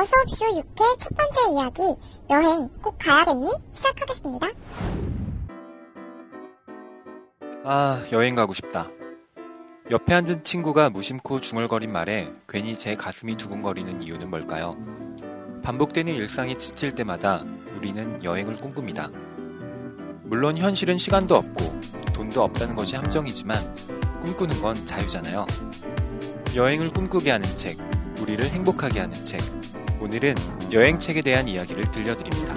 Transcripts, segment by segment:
어서옵쇼 6회 첫 번째 이야기 여행 꼭 가야겠니? 시작하겠습니다. 아, 여행 가고 싶다. 옆에 앉은 친구가 무심코 중얼거린 말에 괜히 제 가슴이 두근거리는 이유는 뭘까요? 반복되는 일상이 지칠 때마다 우리는 여행을 꿈꿉니다. 물론 현실은 시간도 없고 돈도 없다는 것이 함정이지만 꿈꾸는 건 자유잖아요. 여행을 꿈꾸게 하는 책, 우리를 행복하게 하는 책. 오늘은 여행책에 대한 이야기를 들려드립니다.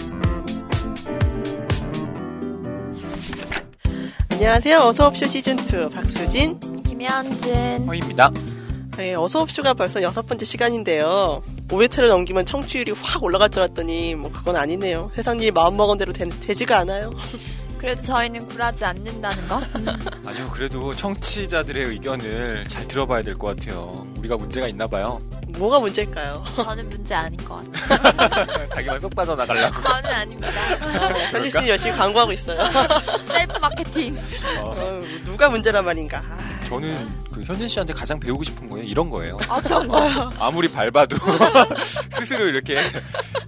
안녕하세요. 어서옵쇼 시즌2 박수진. 김현진. 허입니다. 네, 어서옵쇼가 벌써 여섯 번째 시간인데요. 5회차를 넘기면 청취율이 확 올라갈 줄 알았더니 뭐 그건 아니네요. 세상 일이 마음먹은 대로 되, 되지가 않아요. 그래도 저희는 굴하지 않는다는 거? 아니요, 그래도 청취자들의 의견을 잘 들어봐야 될 것 같아요. 우리가 문제가 있나 봐요. 뭐가 문제일까요? 저는 문제 아닌 것 같아요. 자기만 쏙 빠져나가려고. 저는 아닙니다. 현진 씨는 열심히 광고하고 있어요. 셀프 마케팅. 어, 어, 누가 문제란 말인가. 아, 저는 그 현진 씨한테 가장 배우고 싶은 거예요. 이런 거예요. 어떤 거요? 아무리 밟아도 스스로 이렇게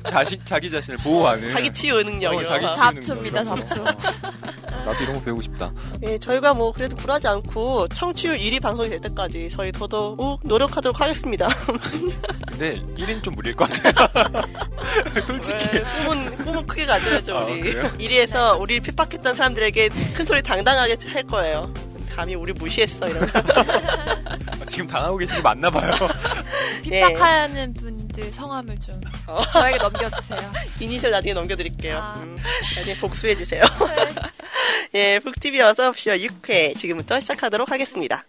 자식 자기 자신을 보호하는 자기 치유 능력이요. 어, 자기 치유 잡초입니다. 잡초. 어, 나도 이런 거 배우고 싶다. 예, 저희가 뭐 그래도 굴하지 않고 청취율 1위 방송이 될 때까지 저희 더더욱 노력하도록 하겠습니다. 근데 1인 좀 무리일 것 같아요. 솔직히. 네, 꿈은, 꿈은 크게 가져야죠, 아, 우리. 그래요? 1위에서 우리를 핍박했던 사람들에게 큰 소리 당당하게 할 거예요. 감히 우리 무시했어, 이런. 아, 지금 당하고 계신 게 맞나 봐요. 핍박하는 분들 성함을 좀 어. 저에게 넘겨주세요. 이니셜 나중에 넘겨드릴게요. 아. 음, 나중에 복수해주세요. 예, 북TV 어서옵쇼 6회 지금부터 시작하도록 하겠습니다.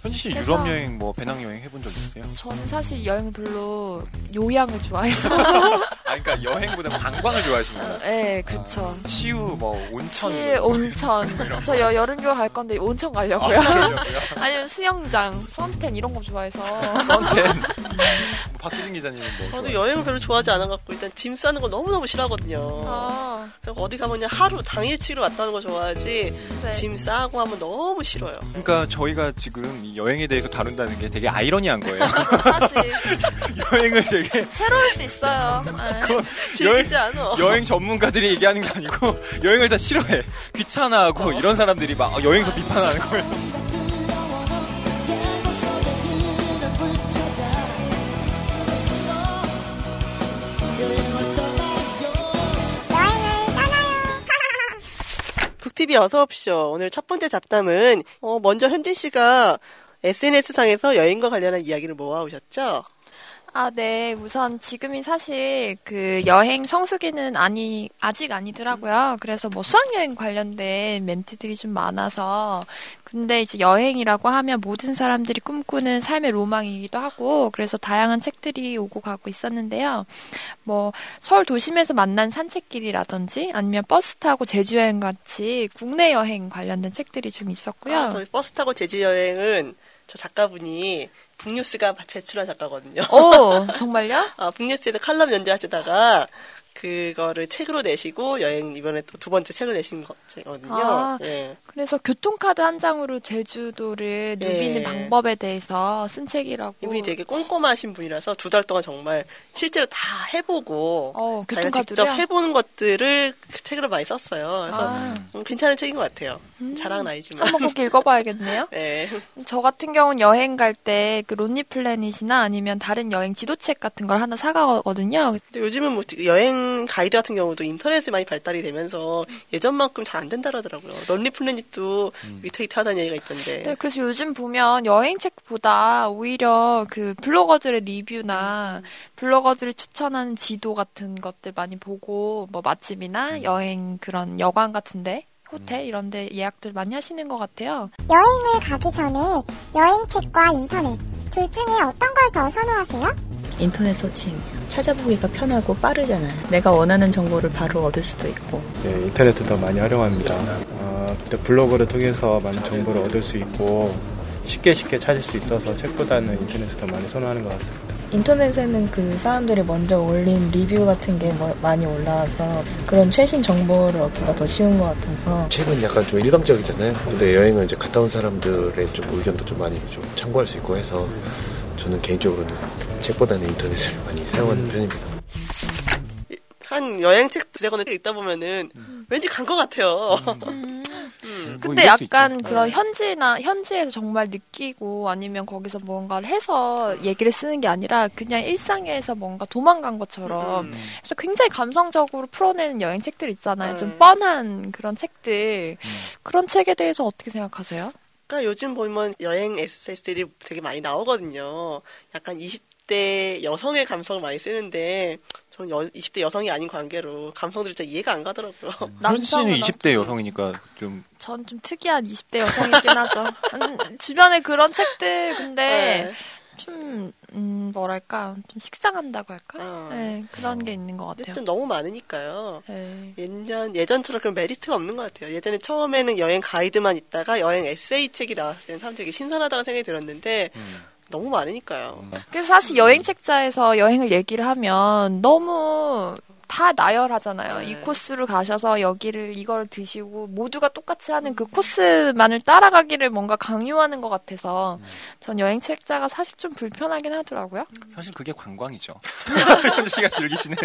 현진 씨 그래서- 유럽 여행 뭐 배낭 여행 해본 적 있으세요? 저는 사실 여행을 별로 요양을 좋아해서. 아 그러니까 여행보다 관광을 좋아하시는 거예요. 네, 그쵸. 치유 뭐 온천 거. 온천. 저 여, 여름휴가 갈 건데 온천 가려고요. 아? 아니면 수영장, 수험텐 이런 거 좋아해서. 컨텐. 뭐 박수진 기자님은 뭐 저도 좋아해요? 여행을 별로 좋아하지 않아갖고 일단 짐 싸는 거 너무 너무 싫어하거든요. 아, 어디 가면 그냥 하루 당일치기로 왔다는 거 좋아하지 네. 짐 싸고 하면 너무 싫어요. 그러니까 저희가 지금 이 여행에 대해서 다룬다는 게 되게 아이러니한 거예요. 사실 여행을 되게 새로울 수 있어요. 네. 그 즐기지 않아. 여행 전문가들이 얘기하는 게 아니고 여행을 다 싫어해. 귀찮아하고 이런 사람들이 막 여행서 비판하는 거예요. 북TV 어서옵쇼. 오늘 첫 번째 잡담은, 어, 먼저 현진 씨가 SNS상에서 여행과 관련한 이야기를 모아오셨죠? 아, 네. 우선 지금이 사실 그 여행 성수기는 아니, 아직 아니더라고요. 그래서 뭐 수학여행 관련된 멘트들이 좀 많아서. 근데 이제 여행이라고 하면 모든 사람들이 꿈꾸는 삶의 로망이기도 하고, 그래서 다양한 책들이 오고 가고 있었는데요. 뭐, 서울 도심에서 만난 산책길이라든지, 아니면 버스 타고 제주여행 같이 국내 여행 관련된 책들이 좀 있었고요. 아, 저희 버스 타고 제주 여행은 저 작가분이 북뉴스가 배출한 작가거든요. 오, 정말요? 아, 북뉴스에서 칼럼 연재하시다가 그거를 책으로 내시고 여행 이번에 또 두 번째 책을 내신 거거든요. 아. 예. 그래서 교통카드 한 장으로 제주도를 누비는 예. 방법에 대해서 쓴 책이라고. 이분이 되게 꼼꼼하신 분이라서 두 달 동안 정말 실제로 다 해보고 어, 자기가 직접? 해보는 것들을 그 책으로 많이 썼어요. 그래서 아, 음, 괜찮은 책인 것 같아요. 음. 자랑은 아니지만. 한번 꼭 읽어봐야겠네요. 예. 저 같은 경우는 여행 갈 때 그 Lonely Planet이나 아니면 다른 여행 지도책 같은 걸 하나 사가거든요. 근데 요즘은 뭐 여행 가이드 같은 경우도 인터넷이 많이 발달이 되면서 예전만큼 잘 안 된다 그러더라고요. Lonely Planet도 위태위태 하다는 얘기가 있던데. 네, 그래서 요즘 보면 여행책보다 오히려 그 블로거들의 리뷰나 블로거들이 추천하는 지도 같은 것들 많이 보고 뭐 맛집이나 여행 그런 여관 같은데 호텔 이런 데 예약들 많이 하시는 것 같아요. 여행을 가기 전에 여행책과 인터넷 둘 중에 어떤 걸 더 선호하세요? 인터넷 서칭 찾아보기가 편하고 빠르잖아요. 내가 원하는 정보를 바로 얻을 수도 있고. 예, 인터넷도 더 많이 활용합니다. 어, 또 블로그를 통해서 많은 정보를 얻을 수 있고 쉽게 쉽게 찾을 수 있어서 책보다는 인터넷을 더 많이 선호하는 것 같습니다. 인터넷에는 그 사람들이 먼저 올린 리뷰 같은 게 뭐- 많이 올라와서 그런 최신 정보를 얻기가 더 쉬운 것 같아서 책은 약간 좀 일방적이잖아요. 근데 여행은 이제 갔다 온 사람들의 좀 의견도 좀 많이 좀 참고할 수 있고 해서 저는 개인적으로는 책보다는 인터넷을 많이 사용하는 편입니다. 한 여행책 두세 권을 읽다 보면은 왠지 간 것 같아요. 음. 뭐 근데 수 약간. 그런 현지나 현지에서 정말 느끼고 아니면 거기서 뭔가를 해서 얘기를 쓰는 게 아니라 그냥 일상에서 뭔가 도망간 것처럼 음. 그래서 굉장히 감성적으로 풀어내는 여행 책들 있잖아요. 좀 네. 뻔한 그런 책들. 음. 그런 책에 대해서 어떻게 생각하세요? 그러니까 요즘 보면 여행 에세이들이 되게 많이 나오거든요. 약간 20대 여성의 감성을 많이 쓰는데 저는 여- 20대 여성이 아닌 관계로 감성들이 진짜 이해가 안 가더라고요. 현 씨는 남성은 20대 여성이니까 좀 전 좀 특이한 20대 여성이긴 하죠. 음, 주변에 그런 책들 근데 네. 좀 음, 뭐랄까 좀 식상한다고 할까? 어. 네, 그런 게 있는 것 같아요. 좀 너무 많으니까요. 네. 예전, 예전처럼 그런 메리트가 없는 것 같아요. 예전에 처음에는 여행 가이드만 있다가 여행 에세이 책이 나왔을 때는 사람들이 신선하다고 생각이 들었는데 음. 너무 많으니까요. 그래서 사실 여행 책자에서 여행을 얘기를 하면 너무 다 나열하잖아요. 네. 이 코스를 가셔서 여기를 이걸 드시고 모두가 똑같이 하는 그 코스만을 따라가기를 뭔가 강요하는 것 같아서 전 여행 책자가 사실 좀 불편하긴 하더라고요. 사실 그게 관광이죠. 현 씨가 즐기시는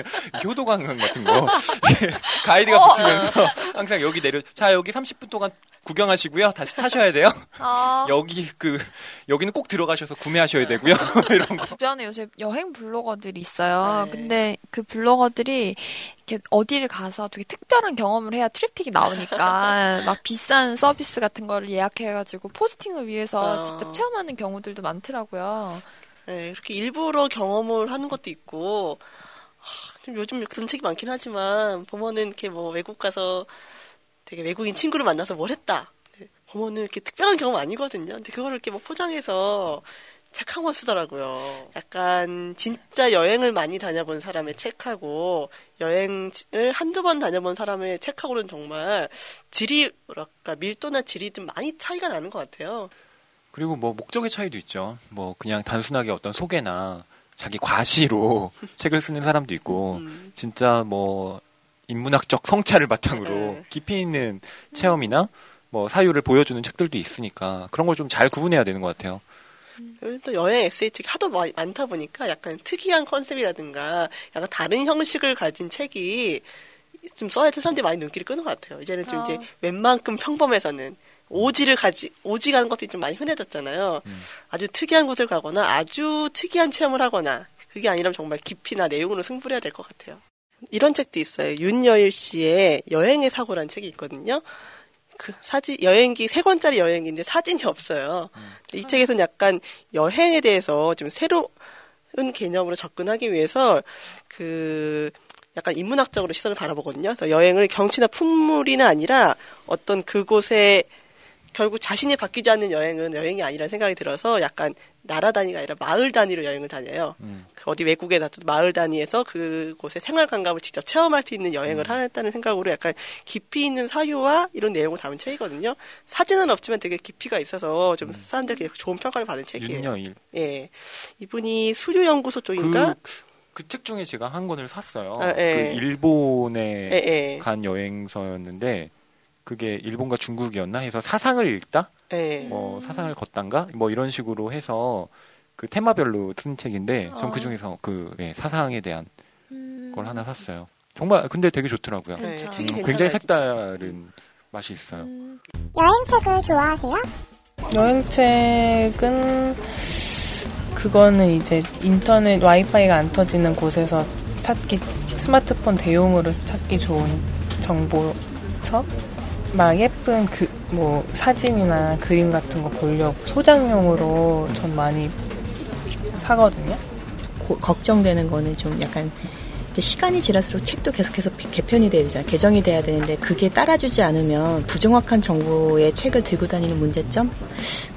효도 관광 같은 거 가이드가 어. 붙으면서 항상 여기 내려 자 여기 30분 동안 구경하시고요. 다시 타셔야 돼요. 아, 여기 그 여기는 꼭 들어가셔서 구매하셔야 되고요. 이런 거. 주변에 요새 여행 블로거들이 있어요. 네. 근데 그 블로거들이 이렇게 어디를 가서 되게 특별한 경험을 해야 트래픽이 나오니까 막 비싼 서비스 같은 거를 예약해가지고 포스팅을 위해서 아. 직접 체험하는 경우들도 많더라고요. 네, 이렇게 일부러 경험을 하는 것도 있고, 하, 좀 요즘 그런 책이 많긴 하지만, 보면은 이렇게 뭐 외국 가서 되게 외국인 친구를 만나서 뭘 했다. 네, 보면은 이렇게 특별한 경험 아니거든요. 근데 그거를 이렇게 막 포장해서 책한권 쓰더라고요. 약간 진짜 여행을 많이 다녀본 사람의 책하고 여행을 한두 번 다녀본 사람의 책하고는 정말 질이, 뭐랄까, 밀도나 질이 좀 많이 차이가 나는 것 같아요. 그리고 뭐 목적의 차이도 있죠. 뭐 그냥 단순하게 어떤 소개나 자기 과시로 책을 쓰는 사람도 있고 음. 진짜 뭐 인문학적 성찰을 바탕으로 네. 깊이 있는 체험이나 뭐 사유를 보여주는 책들도 있으니까 그런 걸 좀 잘 구분해야 되는 것 같아요. 또 여행 책이 하도 많- 많다 보니까 약간 특이한 컨셉이라든가 약간 다른 형식을 가진 책이 좀 써야 돼 사람들이 많이 눈길을 끄는 것 같아요. 이제는 좀 아. 이제 웬만큼 평범해서는 오지를 가지 오지 가는 것들이 좀 많이 흔해졌잖아요. 아주 특이한 곳을 가거나 아주 특이한 체험을 하거나 그게 아니라면 정말 깊이나 내용으로 승부를 해야 될 것 같아요. 이런 책도 있어요. 윤여일 씨의 여행의 사고라는 책이 있거든요. 그 사진 여행기 세 권짜리 여행기인데 사진이 없어요. 이 책에서는 약간 여행에 대해서 좀 새로운 개념으로 접근하기 위해서 그 약간 인문학적으로 시선을 바라보거든요. 그래서 여행을 경치나 풍물이나 아니라 어떤 그곳에 결국 자신이 바뀌지 않는 여행은 여행이 아니라는 생각이 들어서 약간 나라 단위가 아니라 마을 단위로 여행을 다녀요. 음. 그 어디 외국에 나도 마을 단위에서 그곳의 생활 감각을 직접 체험할 수 있는 여행을 하겠다는 생각으로 약간 깊이 있는 사유와 이런 내용을 담은 책이거든요. 사진은 없지만 되게 깊이가 있어서 좀 사람들에게 좋은 평가를 받은 책이에요. 윤여일. 예. 이분이 수류연구소 쪽인가? 그책 중에 제가 한 권을 샀어요. 아, 예. 그 일본에 예, 예. 간 여행서였는데 그게 일본과 중국이었나 해서 사상을 읽다 예. 뭐 사상을 걷단가 뭐 이런 식으로 해서 그 테마별로 쓴 책인데 전 어. 그 중에서 그 예, 사상에 대한 음, 걸 하나 샀어요. 정말 근데 되게 좋더라고요. 네, 음, 굉장히. 색다른 맛이 있어요. 음, 여행책을 좋아하세요? 여행책은 그거는 이제 인터넷 와이파이가 안 터지는 곳에서 찾기 스마트폰 대용으로 찾기 좋은 정보서 막 예쁜 그 뭐 사진이나 그림 같은 거 보려고 소장용으로 전 많이 사거든요. 고- 걱정되는 거는 좀 약간 시간이 지날수록 책도 계속해서 비- 개편이 돼야 되잖아. 개정이 돼야 되는데 그게 따라주지 않으면 부정확한 정보의 책을 들고 다니는 문제점?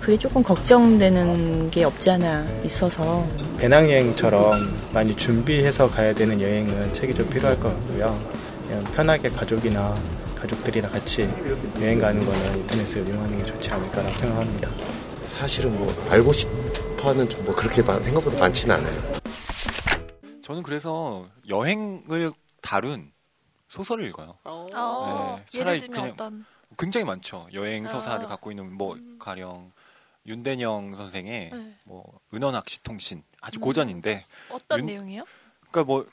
그게 조금 걱정되는 게 없지 않아 있어서 배낭여행처럼 많이 준비해서 가야 되는 여행은 책이 좀 필요할 것 같고요. 그냥 편하게 가족이나 가족들이랑 같이 여행 가는 거는 인터넷을 이용하는 게 좋지 않을까라고 생각합니다. 사실은 뭐 알고 싶어하는 정보 그렇게 많- 생각보다 많지는 않아요. 저는 그래서 여행을 다룬 소설을 읽어요. 어. 어, 네, 예를 차라리 들면 그냥- 어떤 굉장히 많죠. 여행 서사를 아. 갖고 있는 뭐 음. 가령 윤대영 선생의 네. 뭐 은원학시 통신 아주 음. 고전인데 어떤 윤- 내용이요? 그러니까 뭐뭐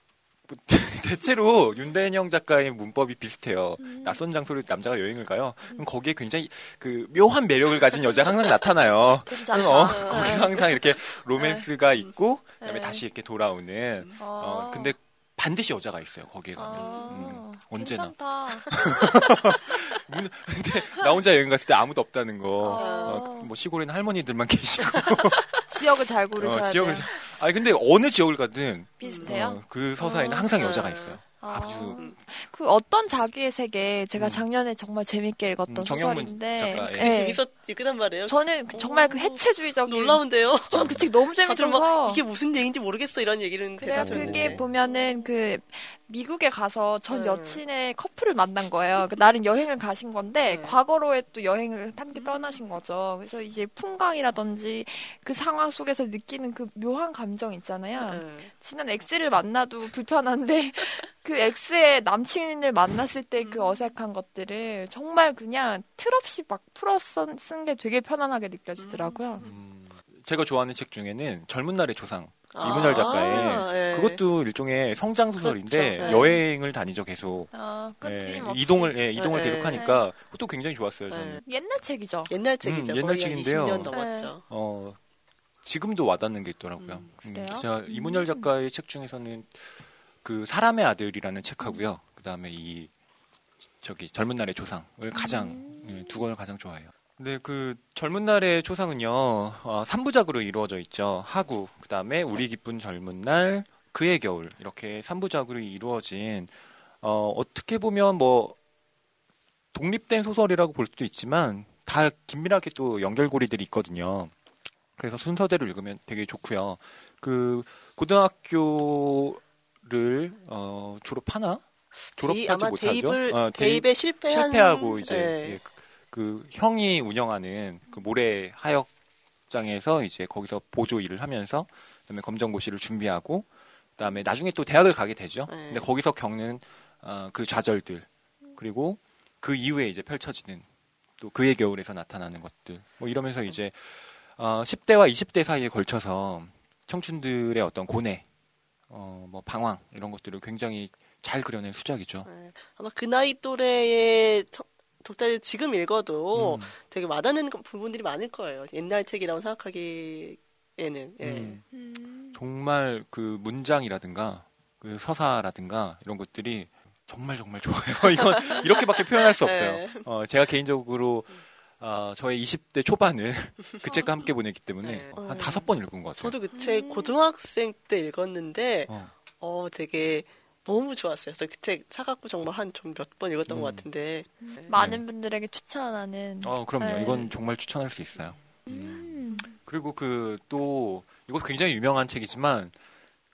대체로 윤대영 작가의 문법이 비슷해요. 음. 낯선 장소를 남자가 여행을 가요. 그럼 거기에 굉장히 그 묘한 매력을 가진 여자가 항상 나타나요. 괜찮다. 어, 네. 거기서 항상 이렇게 로맨스가 있고 그다음에 네. 다시 이렇게 돌아오는 어, 어, 근데 반드시 여자가 있어요. 거기에 가면. 아, 음, 언제나. 문- 근데 나 혼자 여행 갔을 때 아무도 없다는 거. 아. 어, 뭐 시골에는 할머니들만 계시고. 지역을 잘 고르셔야 어, 지역을. 돼요. 자- 아니 근데 어느 지역을 가든 비슷해요? 어, 그 서사에는 아. 항상 네. 여자가 있어요. 아, 아주 그 어떤 자기의 세계 제가 음. 작년에 정말 재밌게 읽었던 음, 소설인데 작가, 예. 네. 재밌었 읽단 말이에요. 저는 그 정말 그 오, 해체주의적인 놀라운데요. 저는 그 책 너무 재밌어서 이게 무슨 얘기인지 모르겠어 이런 그래요. 대답을 그게 했는데. 보면은 그 미국에 가서 전 네. 여친의 커플을 만난 거예요. 그 나름 여행을 가신 건데 네. 과거로에 또 여행을 함께 떠나신 거죠. 그래서 이제 풍광이라든지 그 상황 속에서 느끼는 그 묘한 감정 있잖아요. 네. 지난 X를 만나도 불편한데 그 X의 남친을 만났을 때 그 어색한 것들을 정말 그냥 틀 없이 막 풀어 쓴 게 되게 편안하게 느껴지더라고요. 음, 제가 좋아하는 책 중에는 젊은 날의 조상 아, 이문열 작가의 예. 그것도 일종의 성장 소설인데 그렇죠. 네. 여행을 다니죠 계속. 아, 예, 끊임없이 이동을 예, 이동을 네. 계속 하니까 그것도 굉장히 좋았어요 저는. 네. 옛날 책이죠. 옛날 책이죠. 음, 옛날 책인데요. 20년 넘었죠. 어 지금도 와닿는 게 있더라고요. 음, 음, 그래요? 제가 이문열 작가의 책 중에서는 그 사람의 아들이라는 책하고요. 그다음에 이 저기 젊은 날의 조상을 가장 음. 예, 두 권을 가장 좋아해요. 근데 그 젊은 날의 초상은요, 어, 3부작으로 이루어져 있죠. 하구, 그 다음에 우리 기쁜 젊은 날, 그의 겨울, 이렇게 3부작으로 이루어진, 어, 어떻게 보면 뭐, 독립된 소설이라고 볼 수도 있지만, 다 긴밀하게 또 연결고리들이 있거든요. 그래서 순서대로 읽으면 되게 좋고요. 그, 고등학교 를, 어, 졸업하나? 이 졸업하지 못하죠. 대입을 어, 대입- 대입 에 실패한 실패하고 이제 예. 예, 그, 그 형이 운영하는 그 모래 하역장에서 이제 거기서 보조 일을 하면서 그다음에 검정고시를 준비하고 그다음에 나중에 또 대학을 가게 되죠. 네. 근데 거기서 겪는 어, 그 좌절들 그리고 그 이후에 이제 펼쳐지는 또 그의 겨울에서 나타나는 것들 뭐 이러면서 이제 어, 10대와 20대 사이에 걸쳐서 청춘들의 어떤 고뇌 어, 뭐 방황 이런 것들을 굉장히 잘 그려낸 수작이죠. 예. 아마 그 나이 또래의 청- 독자들 지금 읽어도 음. 되게 와닿는 부분들이 많을 거예요. 옛날 책이라고 생각하기에는. 예. 음. 음. 정말 그 문장이라든가 그 서사라든가 이런 것들이 정말 정말 좋아요. 이건 이렇게밖에 표현할 수 없어요. 네. 어, 제가 개인적으로 어, 저의 20대 초반을 그 책과 함께 보냈기 때문에 네. 어, 한 다섯 번 읽은 것 같아요. 저도 그책 음. 고등학생 때 읽었는데 어, 어 되게 너무 좋았어요. 저 그 책 사갖고 정말 한 좀 몇 번 읽었던 음. 것 같은데. 많은 분들에게 추천하는. 어, 그럼요. 네. 이건 정말 추천할 수 있어요. 음. 그리고 그 또 이거 굉장히 유명한 책이지만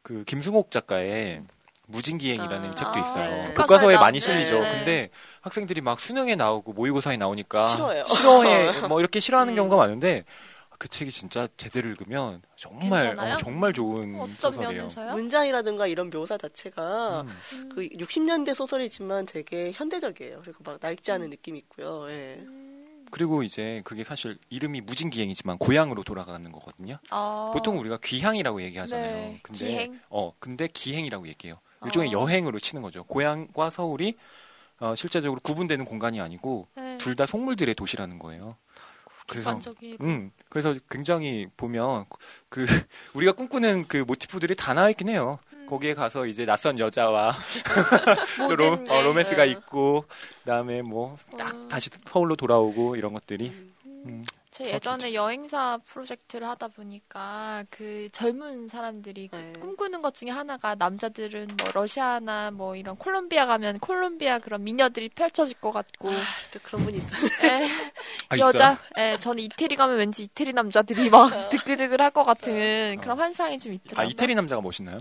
그 김승옥 작가의 무진기행이라는 아. 책도 있어요. 아, 네. 교과서에 많이 실리죠. 네. 근데 학생들이 막 수능에 나오고 모의고사에 나오니까 싫어해요. 싫어해 뭐 이렇게 싫어하는 음. 경우가 많은데 그 책이 진짜 제대로 읽으면 정말? 어, 정말 좋은 어떤 소설이에요. 면에서요? 문장이라든가 이런 묘사 자체가 음. 그 60년대 소설이지만 되게 현대적이에요. 그리고 막 낡지 않은 느낌이 있고요. 예. 음. 그리고 이제 그게 사실 이름이 무진기행이지만 고향으로 돌아가는 거거든요. 아. 보통 우리가 귀향이라고 얘기하잖아요. 네, 근데 기행? 어 근데 기행이라고 얘기해요. 일종의 어. 여행으로 치는 거죠. 고향과 서울이 어, 실제적으로 구분되는 공간이 아니고 네. 둘다 속물들의 도시라는 거예요. 그래서 객관적이고. 음 그래서 굉장히 보면 그 우리가 꿈꾸는 그 모티프들이 다 나와 있긴 해요. 음. 거기에 가서 이제 낯선 여자와 또 로, 어, 게, 로맨스가 네. 있고 그다음에 뭐딱 어. 다시 서울로 돌아오고 이런 것들이 음, 제 그렇죠. 예전에 여행사 프로젝트를 하다 보니까 그 젊은 사람들이 그 네. 꿈꾸는 것 중에 하나가 남자들은 뭐 러시아나 뭐 이런 콜롬비아 가면 콜롬비아 그런 미녀들이 펼쳐질 것 같고 아, 또 그런 분이 있다. 에, 아? 여자 예, 저는 이태리 가면 왠지 이태리 남자들이 막 드글드글 할 것 같은 그런 환상이 좀아 있더라고요. 이태리 남자가 멋있나요?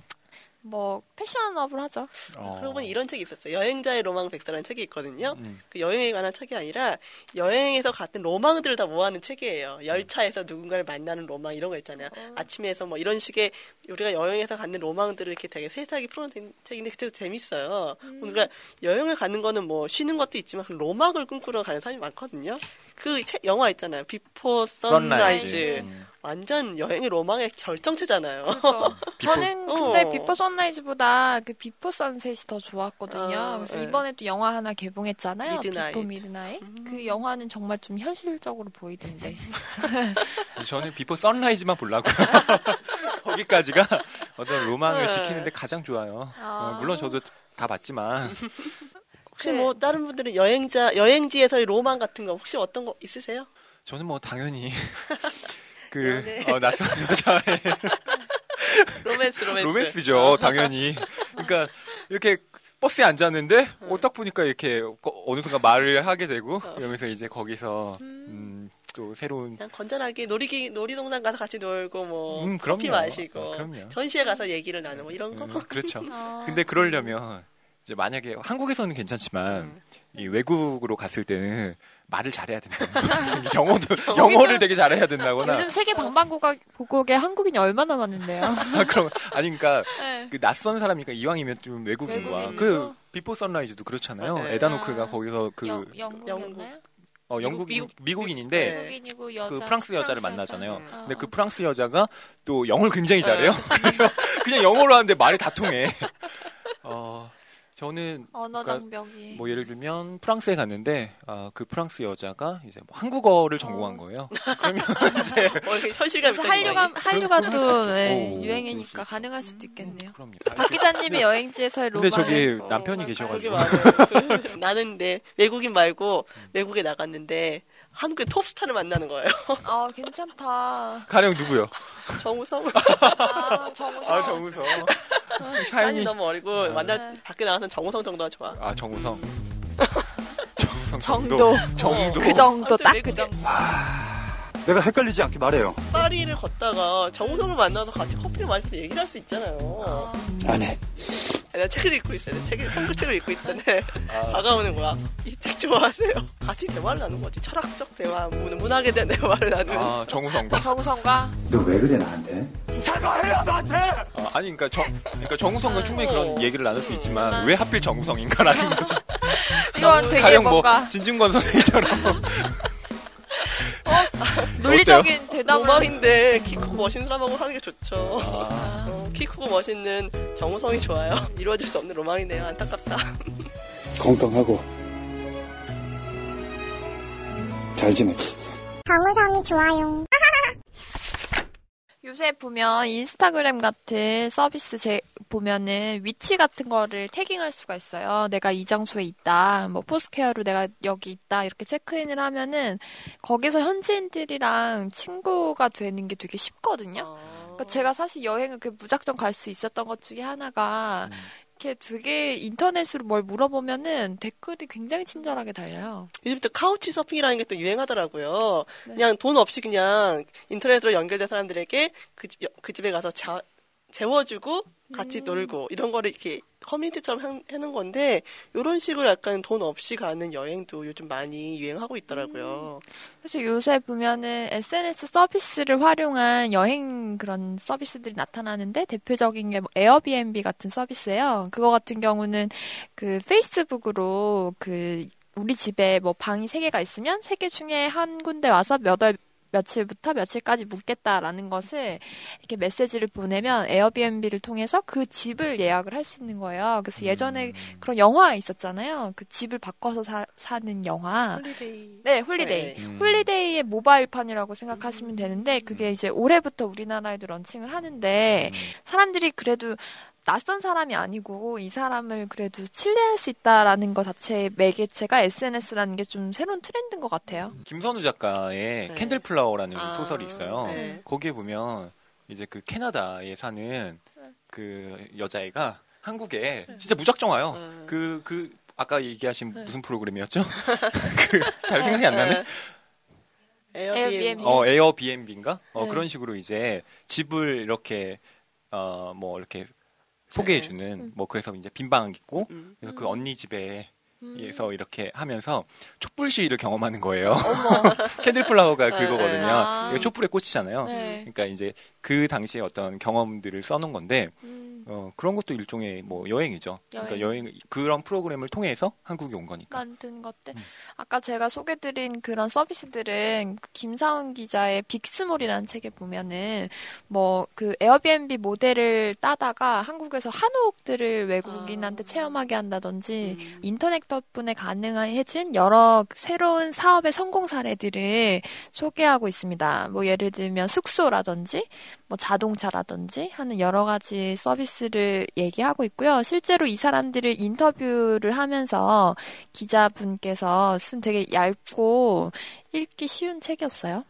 뭐 패셔너블 하죠. 어. 그러고 보니 이런 책이 있었어요. 여행자의 로망 백서라는 책이 있거든요. 음. 그 여행에 관한 책이 아니라 여행에서 갔던 로망들을 다 모아놓은 책이에요. 열차에서 누군가를 만나는 로망 이런 거 있잖아요. 아침에서 뭐 이런 식의 우리가 여행에서 갖는 로망들을 이렇게 되게 세세하게 풀어놓은 책인데 그때도 재밌어요. 그러니까 여행을 가는 거는 뭐 쉬는 것도 있지만 그 로망을 꿈꾸러 가는 사람이 많거든요. 그 책 영화 있잖아요. Before Sunrise. Sunrise. 음. 완전 여행의 로망의 결정체잖아요. 그렇죠. 저는 근데 어. Before Sunrise보다 그 Before Sunset이 더 좋았거든요. 아, 그래서 네. 이번에 또 영화 하나 개봉했잖아요. Midnight. Before Midnight. 음. 그 영화는 정말 좀 현실적으로 보이던데. 저는 Before Sunrise만 보려고요. 거기까지가 어떤 로망을 네. 지키는데 가장 좋아요. 아. 어, 물론 저도 다 봤지만 혹시 뭐 다른 분들은 여행자 여행지에서의 로망 같은 거 혹시 어떤 거 있으세요? 저는 뭐 당연히 그 연애. 어, 낯선 여자의 로맨스 로맨스. 로맨스죠, 당연히. 그러니까 이렇게 버스에 앉았는데 어, 딱 보니까 이렇게 거- 어느 순간 말을 하게 되고 이러면서 이제 거기서 음, 또 새로운 그냥 건전하게 놀이기 놀이동산 가서 같이 놀고 뭐 음, 커피 그럼요. 마시고 어, 그럼요. 전시회 가서 얘기를 나누고 이런 거. 음, 그렇죠. 아. 근데 그러려면 이제 만약에 한국에서는 괜찮지만 음. 이 외국으로 갔을 때는 말을 잘해야 된다. 영어도 영어를 되게 잘해야 된다거나 요즘 세계 방방곡곡에 한국인이 얼마나 많은데요. 아, 그럼 아니 그러니까 네. 그 낯선 사람이니까 이왕이면 좀 외국인과 외국인이고. 그 Before Sunrise도 그렇잖아요. 네. 에단 호크가 아. 거기서 그 영, 영국이었나요? 어, 영국 미국- 미국 인인데 네. 외국인이고 여자. 그 프랑스 여자를 여자. 만나잖아요. 음. 근데 그 어. 프랑스 여자가 또 영어를 굉장히 잘해요. 그래서 그냥 영어로 하는데 말이 다 통해. 어, 저는 언어 그러니까 장벽이. 뭐 예를 들면 프랑스에 갔는데 아, 그 프랑스 여자가 이제 뭐 한국어를 전공한 어. 거예요. 그러면 이제 어, 이렇게 현실감 한류가. 한류가 또. 예, 오, 그럴 유행이니까 수 있죠. 가능할 수도 있겠네요. 그럼요. 박 기자님의 여행지에서의 근데 로망. 저기 어, 남편이 맞아요. 계셔가지고. 그 나는 내 외국인 말고 외국에 나갔는데 한국의 톱스타를 만나는 거예요. 아 괜찮다. 가령 누구요? 정우성. 아 정우성. 아 정우성. 아니 샤이니. 너무 어리고 만날 네. 밖에 나가서 정우성 정도가 좋아. 아 정우성. 정우성 정도. 정도. 그 정도 딱그 외국인 정도. 내가 헷갈리지 않게 말해요. 파리를 걷다가 정우성을 만나서 같이 커피를 마시면서 얘기를 할 수 있잖아요. 안 해. 내가 책을 읽고 있어요. 책을 한국 책을 읽고 있는데 다가오는 거야. 이 책 좋아하세요? 같이 대화를 나누는 거지. 철학적 대화, 문, 문학에 대한 대화를 나누는. 아 정우성과. 정우성과 너 왜 그래 나한테? 사과해요 나한테. 아, 아니 그러니까 정 그러니까 정우성과 충분히 어. 그런 얘기를 나눌 수 있지만 왜 하필 정우성인가라는 거죠. 이건 되게 가령 뭐 뭔가 진중권 선생님처럼 논리적인 대답을 로망인데 키 크고 멋있는 사람하고 하는 게 좋죠. 아, 어, 키 크고 멋있는 정우성이 좋아요. 이루어질 수 없는 로망이네요. 안타깝다. 건강하고 잘 지내. 정우성이 좋아요. 요새 보면 인스타그램 같은 서비스 제 보면은 위치 같은 거를 태깅할 수가 있어요. 내가 이 장소에 있다. 뭐 포스케어로 내가 여기 있다. 이렇게 체크인을 하면은 거기서 현지인들이랑 친구가 되는 게 되게 쉽거든요. 어. 그러니까 제가 사실 여행을 그 무작정 갈 수 있었던 것 중에 하나가 이렇게 되게 인터넷으로 뭘 물어보면은 댓글이 굉장히 친절하게 달려요. 요즘 또 카우치 서핑이라는 게 또 유행하더라고요. 네. 그냥 돈 없이 그냥 인터넷으로 연결된 사람들에게 그, 집, 그 집에 가서 자, 재워주고 같이 음. 놀고 이런 거를 이렇게 커뮤니티처럼 한- 해놓은 건데 이런 식으로 약간 돈 없이 가는 여행도 요즘 많이 유행하고 있더라고요. 그래서 요새 보면은 SNS 서비스를 활용한 여행 그런 서비스들이 나타나는데 대표적인 게 뭐 에어비앤비 같은 서비스예요. 그거 같은 경우는 그 Facebook으로 그 우리 집에 뭐 방이 세 개가 있으면 세 개 중에 한 군데 와서 몇 월 며칠부터 며칠까지 묵겠다라는 것을 이렇게 메시지를 보내면 Airbnb를 통해서 그 집을 예약을 할 수 있는 거예요. 그래서 예전에 그런 영화 있었잖아요. 그 집을 바꿔서 사, 사는 영화. Holiday. 네, Holiday. 네. 음. Holiday의 모바일판이라고 생각하시면 되는데 그게 이제 올해부터 우리나라에도 런칭을 하는데 사람들이 그래도 낯선 사람이 아니고 이 사람을 그래도 신뢰할 수 있다라는 것 자체의 매개체가 SNS라는 게 좀 새로운 트렌드인 것 같아요. 김선우 작가의 네. Candle Flower라는 아, 소설이 있어요. 네. 거기에 보면 이제 그 캐나다에 사는 그 여자애가 한국에 진짜 무작정 와요. 네. 그, 그, 아까 얘기하신 무슨 프로그램이었죠? 그, 잘 생각이 안 나네? Airbnb. Airbnb. 어, Airbnb인가? 어, 네. 그런 식으로 이제 집을 이렇게, 어, 뭐, 이렇게 소개해주는 뭐 그래서 이제 빈방 있고 음. 그래서 그 언니 집에 에서 이렇게 하면서 촛불 시위를 경험하는 거예요. 어머. Candle Flower가 네, 그거거든요. 아. 이거 촛불에 꽂히잖아요. 네. 그러니까 이제 그 당시에 어떤 경험들을 써놓은 건데 음. 어, 그런 것도 일종의 뭐 여행이죠. 그러니까 여행. 여행 그런 프로그램을 통해서 한국에 온 거니까. 만든 것들. 음. 아까 제가 소개드린 그런 서비스들은 김상훈 기자의 Big Small이라는 책에 보면은 뭐 그 에어비앤비 모델을 따다가 한국에서 한옥들을 외국인한테 아. 체험하게 한다든지 음. 인터넷 덕분에 가능해진 여러 새로운 사업의 성공 사례들을 소개하고 있습니다. 뭐 예를 들면 숙소라든지 뭐 자동차라든지 하는 여러 가지 서비스 를 얘기하고 있고요. 실제로 이 사람들을 인터뷰를 하면서 기자분께서 쓴 되게 얇고 읽기 쉬운 책이었어요.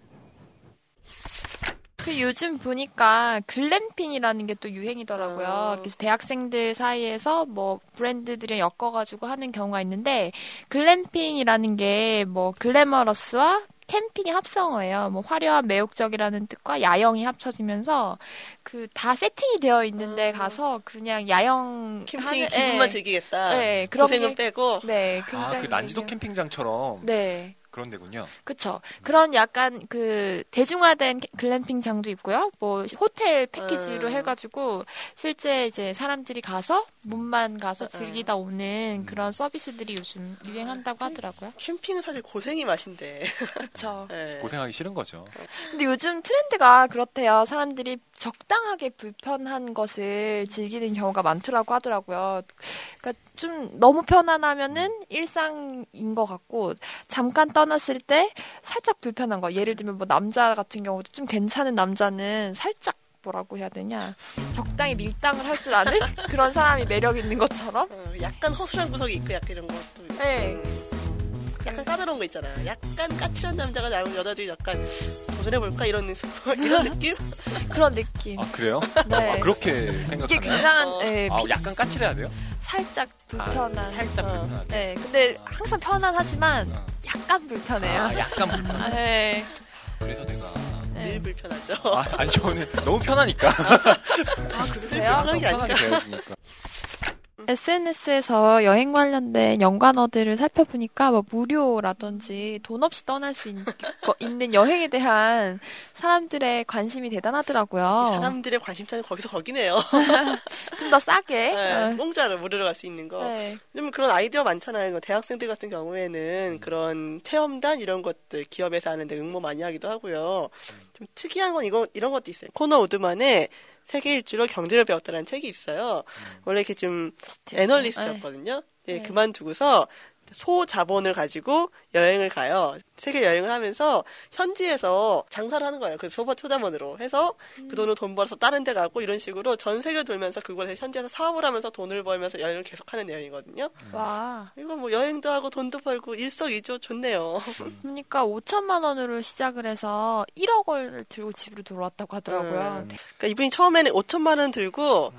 그 요즘 보니까 글램핑이라는 게 또 유행이더라고요. 아. 그래서 대학생들 사이에서 뭐 브랜드들이 엮어가지고 하는 경우가 있는데 글램핑이라는 게 뭐 글래머러스와 캠핑의 합성어예요. 뭐 화려한 매혹적이라는 뜻과 야영이 합쳐지면서 그 다 세팅이 되어 있는데 아. 가서 그냥 야영 캠핑 하는- 기분만 예. 즐기겠다. 네, 그런 고생은 게- 빼고. 네, 아, 굉장히 그 난지도 되게- 캠핑장처럼 네. 그런 데군요. 그쵸. 그런 약간 그 대중화된 글램핑장도 있고요. 뭐 호텔 패키지로 음. 해가지고 실제 이제 사람들이 가서 몸만 가서 음. 즐기다 오는 그런 서비스들이 요즘 유행한다고 하더라고요. 캠핑은 사실 고생이 맛인데. 그쵸. 네. 고생하기 싫은 거죠. 근데 요즘 트렌드가 그렇대요. 사람들이 적당하게 불편한 것을 즐기는 경우가 많더라고 하더라고요. 그러니까 좀 너무 편안하면은 일상인 것 같고 잠깐 떠났을 때 살짝 불편한 거. 예를 들면 뭐 남자 같은 경우도 좀 괜찮은 남자는 살짝 뭐라고 해야 되냐 적당히 밀당을 할 줄 아는 그런 사람이 매력 있는 것처럼 어, 약간 허술한 구석이 있고 약간 이런 것도 있고. 네. 음, 약간 까다로운 거 있잖아요. 약간 까칠한 남자가 나오면 여자들이 약간 도전해볼까 이런 이런 느낌? 그런 느낌. 아 그래요? 네. 아, 그렇게 이게 생각하나요? 굉장한 어. 예, 아, 비- 약간 까칠해야 돼요? 살짝 불편한. 아, 살짝 어. 불편하게. 네, 근데 항상 편안하지만 어. 약간 불편해요. 아, 약간. 아, 네. 그래서 내가 늘 네. 불편하죠. 아, 아니 저는 너무 편하니까. 아, 그러세요? 그런 게 아니라. 편하게 되어주니까. SNS에서 여행 관련된 연관어들을 살펴보니까 뭐 무료라든지 돈 없이 떠날 수 있, 는 여행에 대한 사람들의 관심이 대단하더라고요. 사람들의 관심사는 거기서 거기네요. 좀 더 싸게. 네, 어, 공짜로 무료로 갈 수 있는 거. 네. 좀 그런 아이디어 많잖아요. 뭐 대학생들 같은 경우에는 그런 체험단 이런 것들 기업에서 하는데 응모 많이 하기도 하고요. 좀 특이한 건 이거 이런 것도 있어요. 코너 우드만의 세계 일주로 경제를 배웠다는 책이 있어요. 원래 이렇게 좀 애널리스트였거든요. 네, 네. 그만두고서 소 자본을 가지고 여행을 가요. 세계 여행을 하면서 현지에서 장사를 하는 거예요. 그 소바 초자본으로 해서 그 돈을 돈 벌어서 다른 데 가고 이런 식으로 전 세계를 돌면서 그곳에 현지에서 사업을 하면서 돈을 벌면서 여행을 계속하는 내용이거든요. 와. 이거 뭐 여행도 하고 돈도 벌고 일석이조 좋네요. 그러니까 5천만 원으로 시작을 해서 1억 원을 들고 집으로 돌아왔다고 하더라고요. 음. 그러니까 이분이 처음에는 5천만 원 들고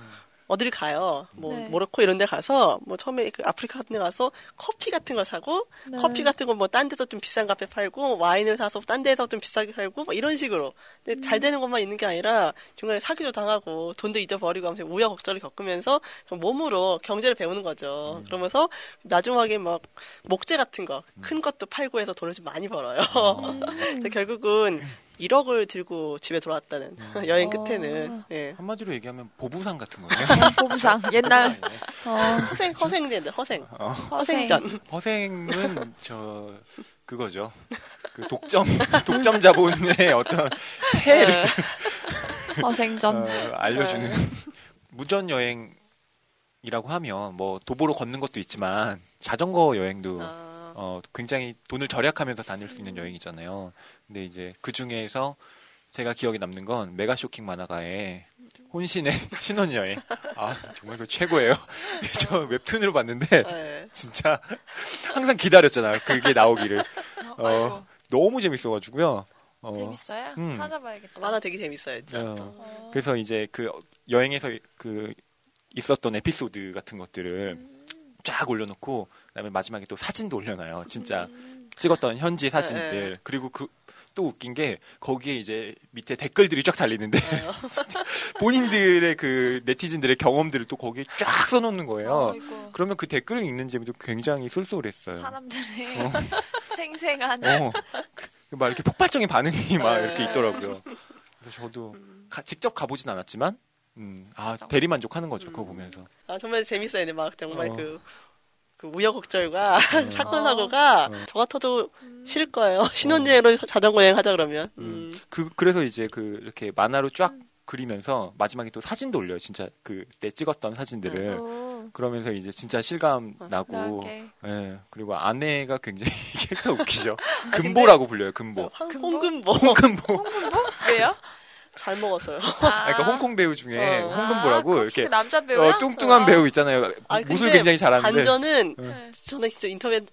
어디를 가요. 뭐 네. 모로코 이런 데 가서 뭐 처음에 그 아프리카 같은 데 가서 커피 같은 걸 사고 네. 커피 같은 거 뭐 딴 데서 좀 비싼 값에 팔고 와인을 사서 딴 데서 좀 비싸게 팔고 뭐 이런 식으로. 근데 음. 잘 되는 것만 있는 게 아니라 중간에 사기도 당하고 돈도 잊어버리고 하면서 우여곡절을 겪으면서 좀 몸으로 경제를 배우는 거죠. 음. 그러면서 나중에 막 목재 같은 거 큰 것도 팔고 해서 돈을 좀 많이 벌어요. 음. 근데 결국은 1억을 들고 집에 돌아왔다는 음. 여행 어. 끝에는 예. 한마디로 얘기하면 보부상 같은 거예요. 보부상 옛날 어, 허생 허생제인데 허생 어, 허생. 허생전 허생은 저 그거죠. 그 독점 독점 자본의 어떤 폐를 허생전. 어, 알려주는 무전 여행 이라고 하면 뭐 도보로 걷는 것도 있지만 자전거 여행도 아, 어, 굉장히 돈을 절약하면서 다닐 수 있는 여행이잖아요. 근데 이제 그 중에서 제가 기억에 남는 건 메가 쇼킹 만화가의 혼신의 신혼여행. 아, 정말 그 최고예요. 저 웹툰으로 봤는데, 예. 진짜 항상 기다렸잖아요. 그게 나오기를. 어, 너무 재밌어가지고요. 어, 재밌어요? 음. 찾아봐야겠다. 만화 되게 재밌어요, 진짜. 어, 어. 그래서 이제 그 여행에서 그 있었던 에피소드 같은 것들을 음. 쫙 올려놓고 그다음에 마지막에 또 사진도 올려놔요. 진짜 찍었던 현지 사진들 네, 네. 그리고 그 또 웃긴 게 거기에 이제 밑에 댓글들이 쫙 달리는데 진짜 본인들의 그 네티즌들의 경험들을 또 거기에 쫙 써놓는 거예요. 아이고, 그러면 그 댓글을 읽는 재미도 굉장히 쏠쏠했어요. 사람들의 어. 생생한 어, 그, 막 이렇게 폭발적인 반응이 막 네. 이렇게 있더라고요. 그래서 저도 가- 직접 가보진 않았지만, 음, 아 맞아. 대리 만족하는 거죠 그거 보면서. 아, 정말 재밌어요. 근데 막 정말 어. 그, 그 우여곡절과 사건 사고가 어. 저 같아도 싫을 거예요. 신혼여행으로 자전거 여행 하자 그러면. 음. 음. 그 그래서 이제 그 이렇게 만화로 쫙 그리면서 마지막에 또 사진도 올려요. 진짜 그때 찍었던 사진들을. 어, 그러면서 이제 진짜 실감 나고, 나게. 예 그리고 아내가 굉장히 캐릭터 웃기죠. 금보라고 불려요. 금보. 황- 금보? 홍금보. 홍금보. 왜요? 잘 먹었어요. 아, 그러니까 홍콩 배우 중에 어. 홍금보라고 아, 이렇게 그 남자 배우야? 어, 뚱뚱한 아. 배우 있잖아요. 아, 무술 굉장히 잘하는데. 반전은 네. 저는 진짜 인터넷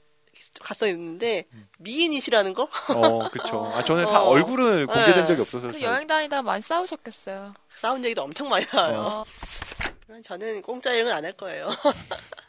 갔어 있는데 미인이시라는 거? 어, 그쵸. 아, 저는 어. 사- 얼굴을 공개된 네. 적이 없어서. 그 잘- 여행 다니다가 많이 싸우셨겠어요. 싸운 얘기도 엄청 많이 나와요. 어. 저는 공짜 여행은 안 할 거예요.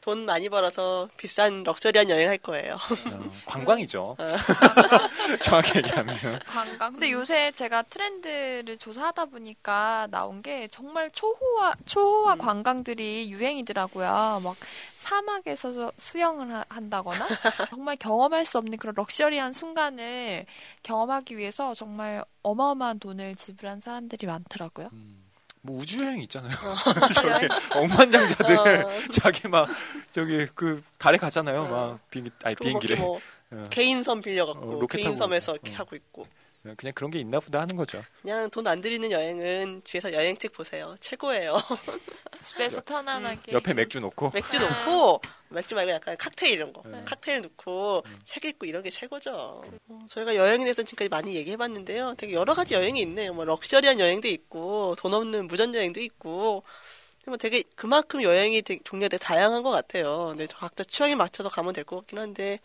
돈 많이 벌어서 비싼 럭셔리한 여행 할 거예요. 어, 관광이죠. 어. 정확히 얘기하면. 관광. 근데 요새 제가 트렌드를 조사하다 보니까 나온 게 정말 초호화 초호화 관광들이 유행이더라고요. 막 사막에서 서- 수영을 하- 한다거나 정말 경험할 수 없는 그런 럭셔리한 순간을 경험하기 위해서 정말 어마어마한 돈을 지불한 사람들이 많더라고요. 뭐 우주여행 있잖아요. 여행- 저기 억만장자들 어. 자기 막 저기 그 달에 가잖아요. 어. 막 비행기 아니 그리고 비행기래. 뭐 어. 개인섬 빌려갖고 어, 개인섬에서. 이렇게 어. 하고 있고 그냥 그런 게 있나 보다 하는 거죠. 그냥 돈 안 들이는 여행은 뒤에서 여행책 보세요. 최고예요. 집에서 편안하게 옆에 맥주 놓고 맥주 놓고 맥주 말고 약간 칵테일 이런 거 네. 칵테일 넣고 책 읽고 이런 게 최고죠. 어, 저희가 여행에 대해서 지금까지 많이 얘기해봤는데요. 되게 여러 가지 여행이 있네요. 뭐 럭셔리한 여행도 있고 돈 없는 무전 여행도 있고 뭐 되게 그만큼 여행이 되게 종류가 되게 다양한 것 같아요. 근데 저 각자 취향에 맞춰서 가면 될 것 같긴 한데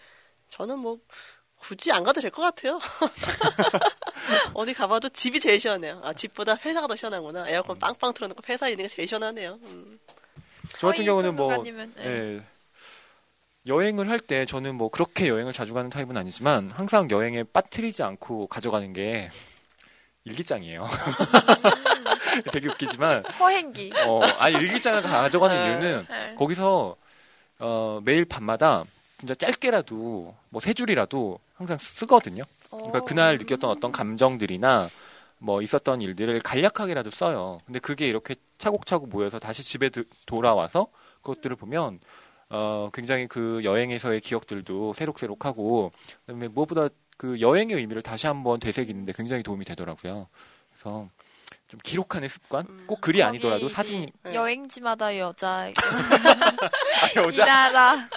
저는 뭐 굳이 안 가도 될 것 같아요. 어디 가봐도 집이 제일 시원해요. 아 집보다 회사가 더 시원하구나. 에어컨 빵빵 틀어놓고 회사에 있는 게 제일 시원하네요. 음. 저 같은 경우는 뭐 평론가님은, 네. 예, 여행을 할 때 저는 뭐 그렇게 여행을 자주 가는 타입은 아니지만 항상 여행에 빠뜨리지 않고 가져가는 게 일기장이에요. 되게 웃기지만 허행기. 어, 아니 일기장을 가져가는 네. 이유는 네. 거기서 어, 매일 밤마다 진짜 짧게라도 뭐 세 줄이라도 항상 쓰거든요. 그러니까 어. 그날 느꼈던 어떤 감정들이나 뭐 있었던 일들을 간략하게라도 써요. 근데 그게 이렇게 차곡차곡 모여서 다시 집에 드- 돌아와서 그것들을 보면 어 굉장히 그 여행에서의 기억들도 새록새록하고 그다음에 무엇보다 그 여행의 의미를 다시 한번 되새기는데 굉장히 도움이 되더라고요. 그래서 좀 기록하는 습관 꼭 글이 아니더라도 사진 네. 여행지마다 여자 아, 이 나라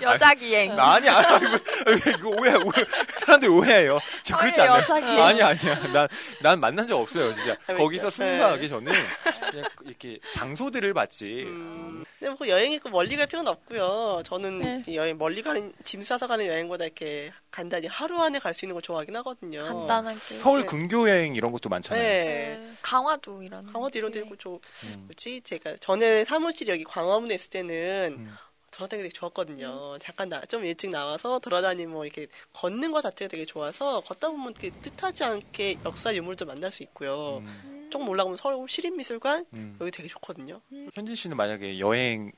여자 기행 나 아니 아니 이거, 이거 오해 오해 사람들이 오해해요. 저 그렇지 아니, 않아요. 여자 기행. 아니 아니야. 난 난 만난 적 없어요. 진짜 아니, 거기서 네. 순수하게 저는 그냥 이렇게 장소들을 봤지. 음. 근데 뭐 여행이 꼭 멀리 갈 필요는 없고요. 저는 네. 이 여행 멀리 가는 짐 싸서 가는 여행보다 이렇게 간단히 하루 안에 갈 수 있는 걸 좋아하긴 하거든요. 간단하게 서울 네. 근교 여행 이런 것도 많잖아요. 네. 네. 강화도 이런 강화도 이런 데 네. 있고 저 음. 뭐지 제가 전에 사무실 여기 광화문에 있을 때는 음. 돌아다니기 되게 좋았거든요. 음. 잠깐 나, 좀 일찍 나와서 돌아다니면 뭐 이렇게 걷는 것 자체가 되게 좋아서 걷다 보면 이렇게 뜻하지 않게 역사 유물도 만날 수 있고요. 음. 조금 올라가면 서울 시립미술관 음. 여기 되게 좋거든요. 현진 씨는 만약에 여행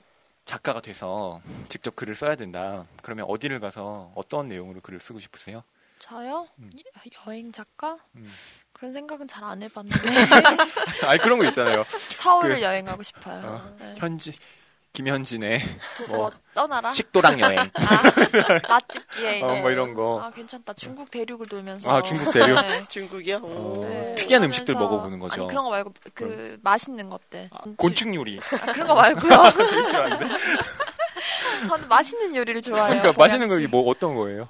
작가가 돼서 직접 글을 써야 된다. 그러면 어디를 가서 어떤 내용으로 글을 쓰고 싶으세요? 저요 음. 여- 여행 작가 음. 그런 생각은 잘 안 해봤는데 아니 그런 거 있잖아요. 서울을 그- 여행하고 싶어요. 어, 네. 현지 김현진의 또뭐뭐 떠나라 식도락 여행. 아, 맛집 기행 어, 뭐 이런 거. 아 괜찮다 중국 대륙을 돌면서 아, 중국 대륙? 네. 중국이요? 오. 네. 특이한 그러면서- 음식들 먹어보는 거죠. 아니 그런 거 말고 그 맛있는 것들 아, 곤충 요리. 아, 그런 거 말고요 되게 싫어하는데. 저는 맛있는 요리를 좋아해요 그러니까 맛있는 보양식. 거뭐 어떤 거예요?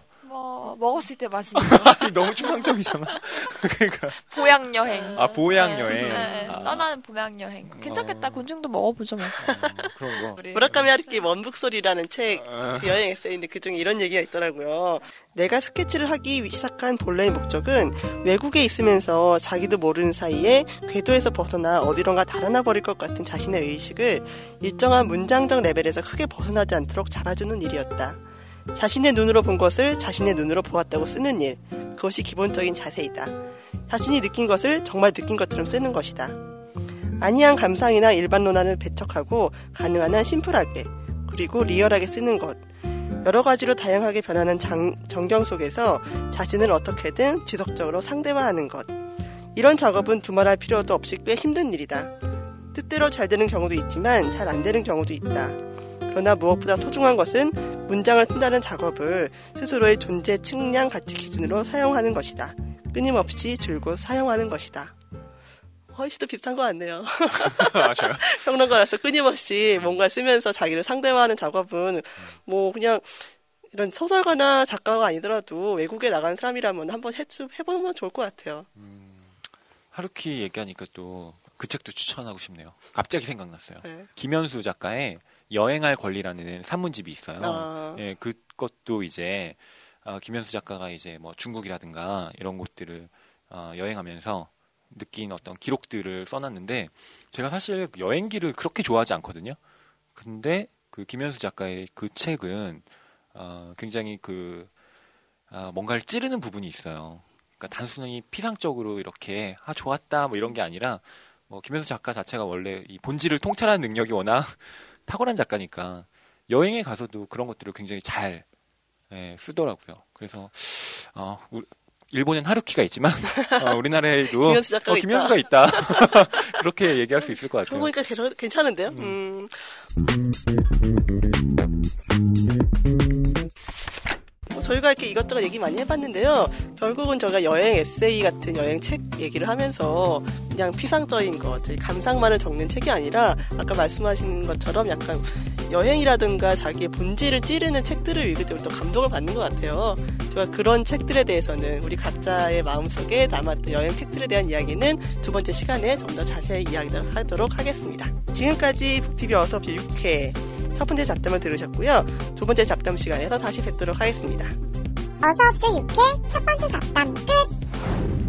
뭐 먹었을 때 맛있는 거 너무 추상적이잖아. 그러니까 보양 여행 아 보양 네, 여행. 네, 아, 떠나는 보양 여행 괜찮겠다 어. 곤충도 먹어보죠 뭐 어, 그런 거. 무라카미 하루키 원북소리라는 책 아. 그 여행 에세이인데 그 중에 이런 얘기가 있더라고요. 내가 스케치를 하기 시작한 본래의 목적은 외국에 있으면서 자기도 모르는 사이에 궤도에서 벗어나 어디론가 달아나 버릴 것 같은 자신의 의식을 일정한 문장적 레벨에서 크게 벗어나지 않도록 잡아주는 일이었다. 자신의 눈으로 본 것을 자신의 눈으로 보았다고 쓰는 일. 그것이 기본적인 자세이다. 자신이 느낀 것을 정말 느낀 것처럼 쓰는 것이다. 아니한 감상이나 일반 논란을 배척하고 가능한 한 심플하게 그리고 리얼하게 쓰는 것. 여러 가지로 다양하게 변하는 장, 정경 속에서 자신을 어떻게든 지속적으로 상대화하는 것. 이런 작업은 두말할 필요도 없이 꽤 힘든 일이다. 뜻대로 잘 되는 경우도 있지만 잘 안 되는 경우도 있다. 그러나 무엇보다 소중한 것은 문장을 쓴다는 작업을 스스로의 존재 측량 가치 기준으로 사용하는 것이다. 끊임없이 줄곧 사용하는 것이다. 훨씬 더 비슷한 것 같네요. 맞아요. 평론가라서 끊임없이 뭔가 쓰면서 자기를 상대화하는 작업은 뭐 그냥 이런 소설가나 작가가 아니더라도 외국에 나간 사람이라면 한번 해, 해보면 좋을 것 같아요. 하루키 얘기하니까 또 그 책도 추천하고 싶네요. 갑자기 생각났어요. 네. 김현수 작가의 여행할 권리라는 산문집이 있어요. 아. 예, 그것도 이제 어, 김현수 작가가 이제 뭐 중국이라든가 이런 곳들을 어, 여행하면서 느낀 어떤 기록들을 써놨는데 제가 사실 여행기를 그렇게 좋아하지 않거든요. 근데 그 김현수 작가의 그 책은 어, 굉장히 그 아, 뭔가를 찌르는 부분이 있어요. 그러니까 단순히 피상적으로 이렇게 아 좋았다 뭐 이런 게 아니라 뭐 김현수 작가 자체가 원래 이 본질을 통찰하는 능력이 워낙 탁월한 작가니까 여행에 가서도 그런 것들을 굉장히 잘 예, 쓰더라고요. 그래서 어, 우- 일본엔 하루키가 있지만 어, 우리나라에도 김현수 작가가 어, 김현수가 있다. 그렇게 얘기할 수 있을 것 그러고 같아요. 보니까 괜- 괜찮은데요? 음. 뭐 저희가 이렇게 이것저것 얘기 많이 해봤는데요. 결국은 저희가 여행 에세이 같은 여행 책 얘기를 하면서 그냥 피상적인 것, 감상만을 적는 책이 아니라 아까 말씀하신 것처럼 약간 여행이라든가 자기의 본질을 찌르는 책들을 읽을 때또 감동을 받는 것 같아요. 제가 그런 책들에 대해서는 우리 각자의 마음속에 남았던 여행 책들에 대한 이야기는 두 번째 시간에 좀 더 자세히 이야기하도록 하겠습니다. 지금까지 북티비 어서비 6회 첫 번째 잡담을 들으셨고요. 두 번째 잡담 시간에서 다시 뵙도록 하겠습니다. 어서 없이 6회 첫 번째 잡담 끝!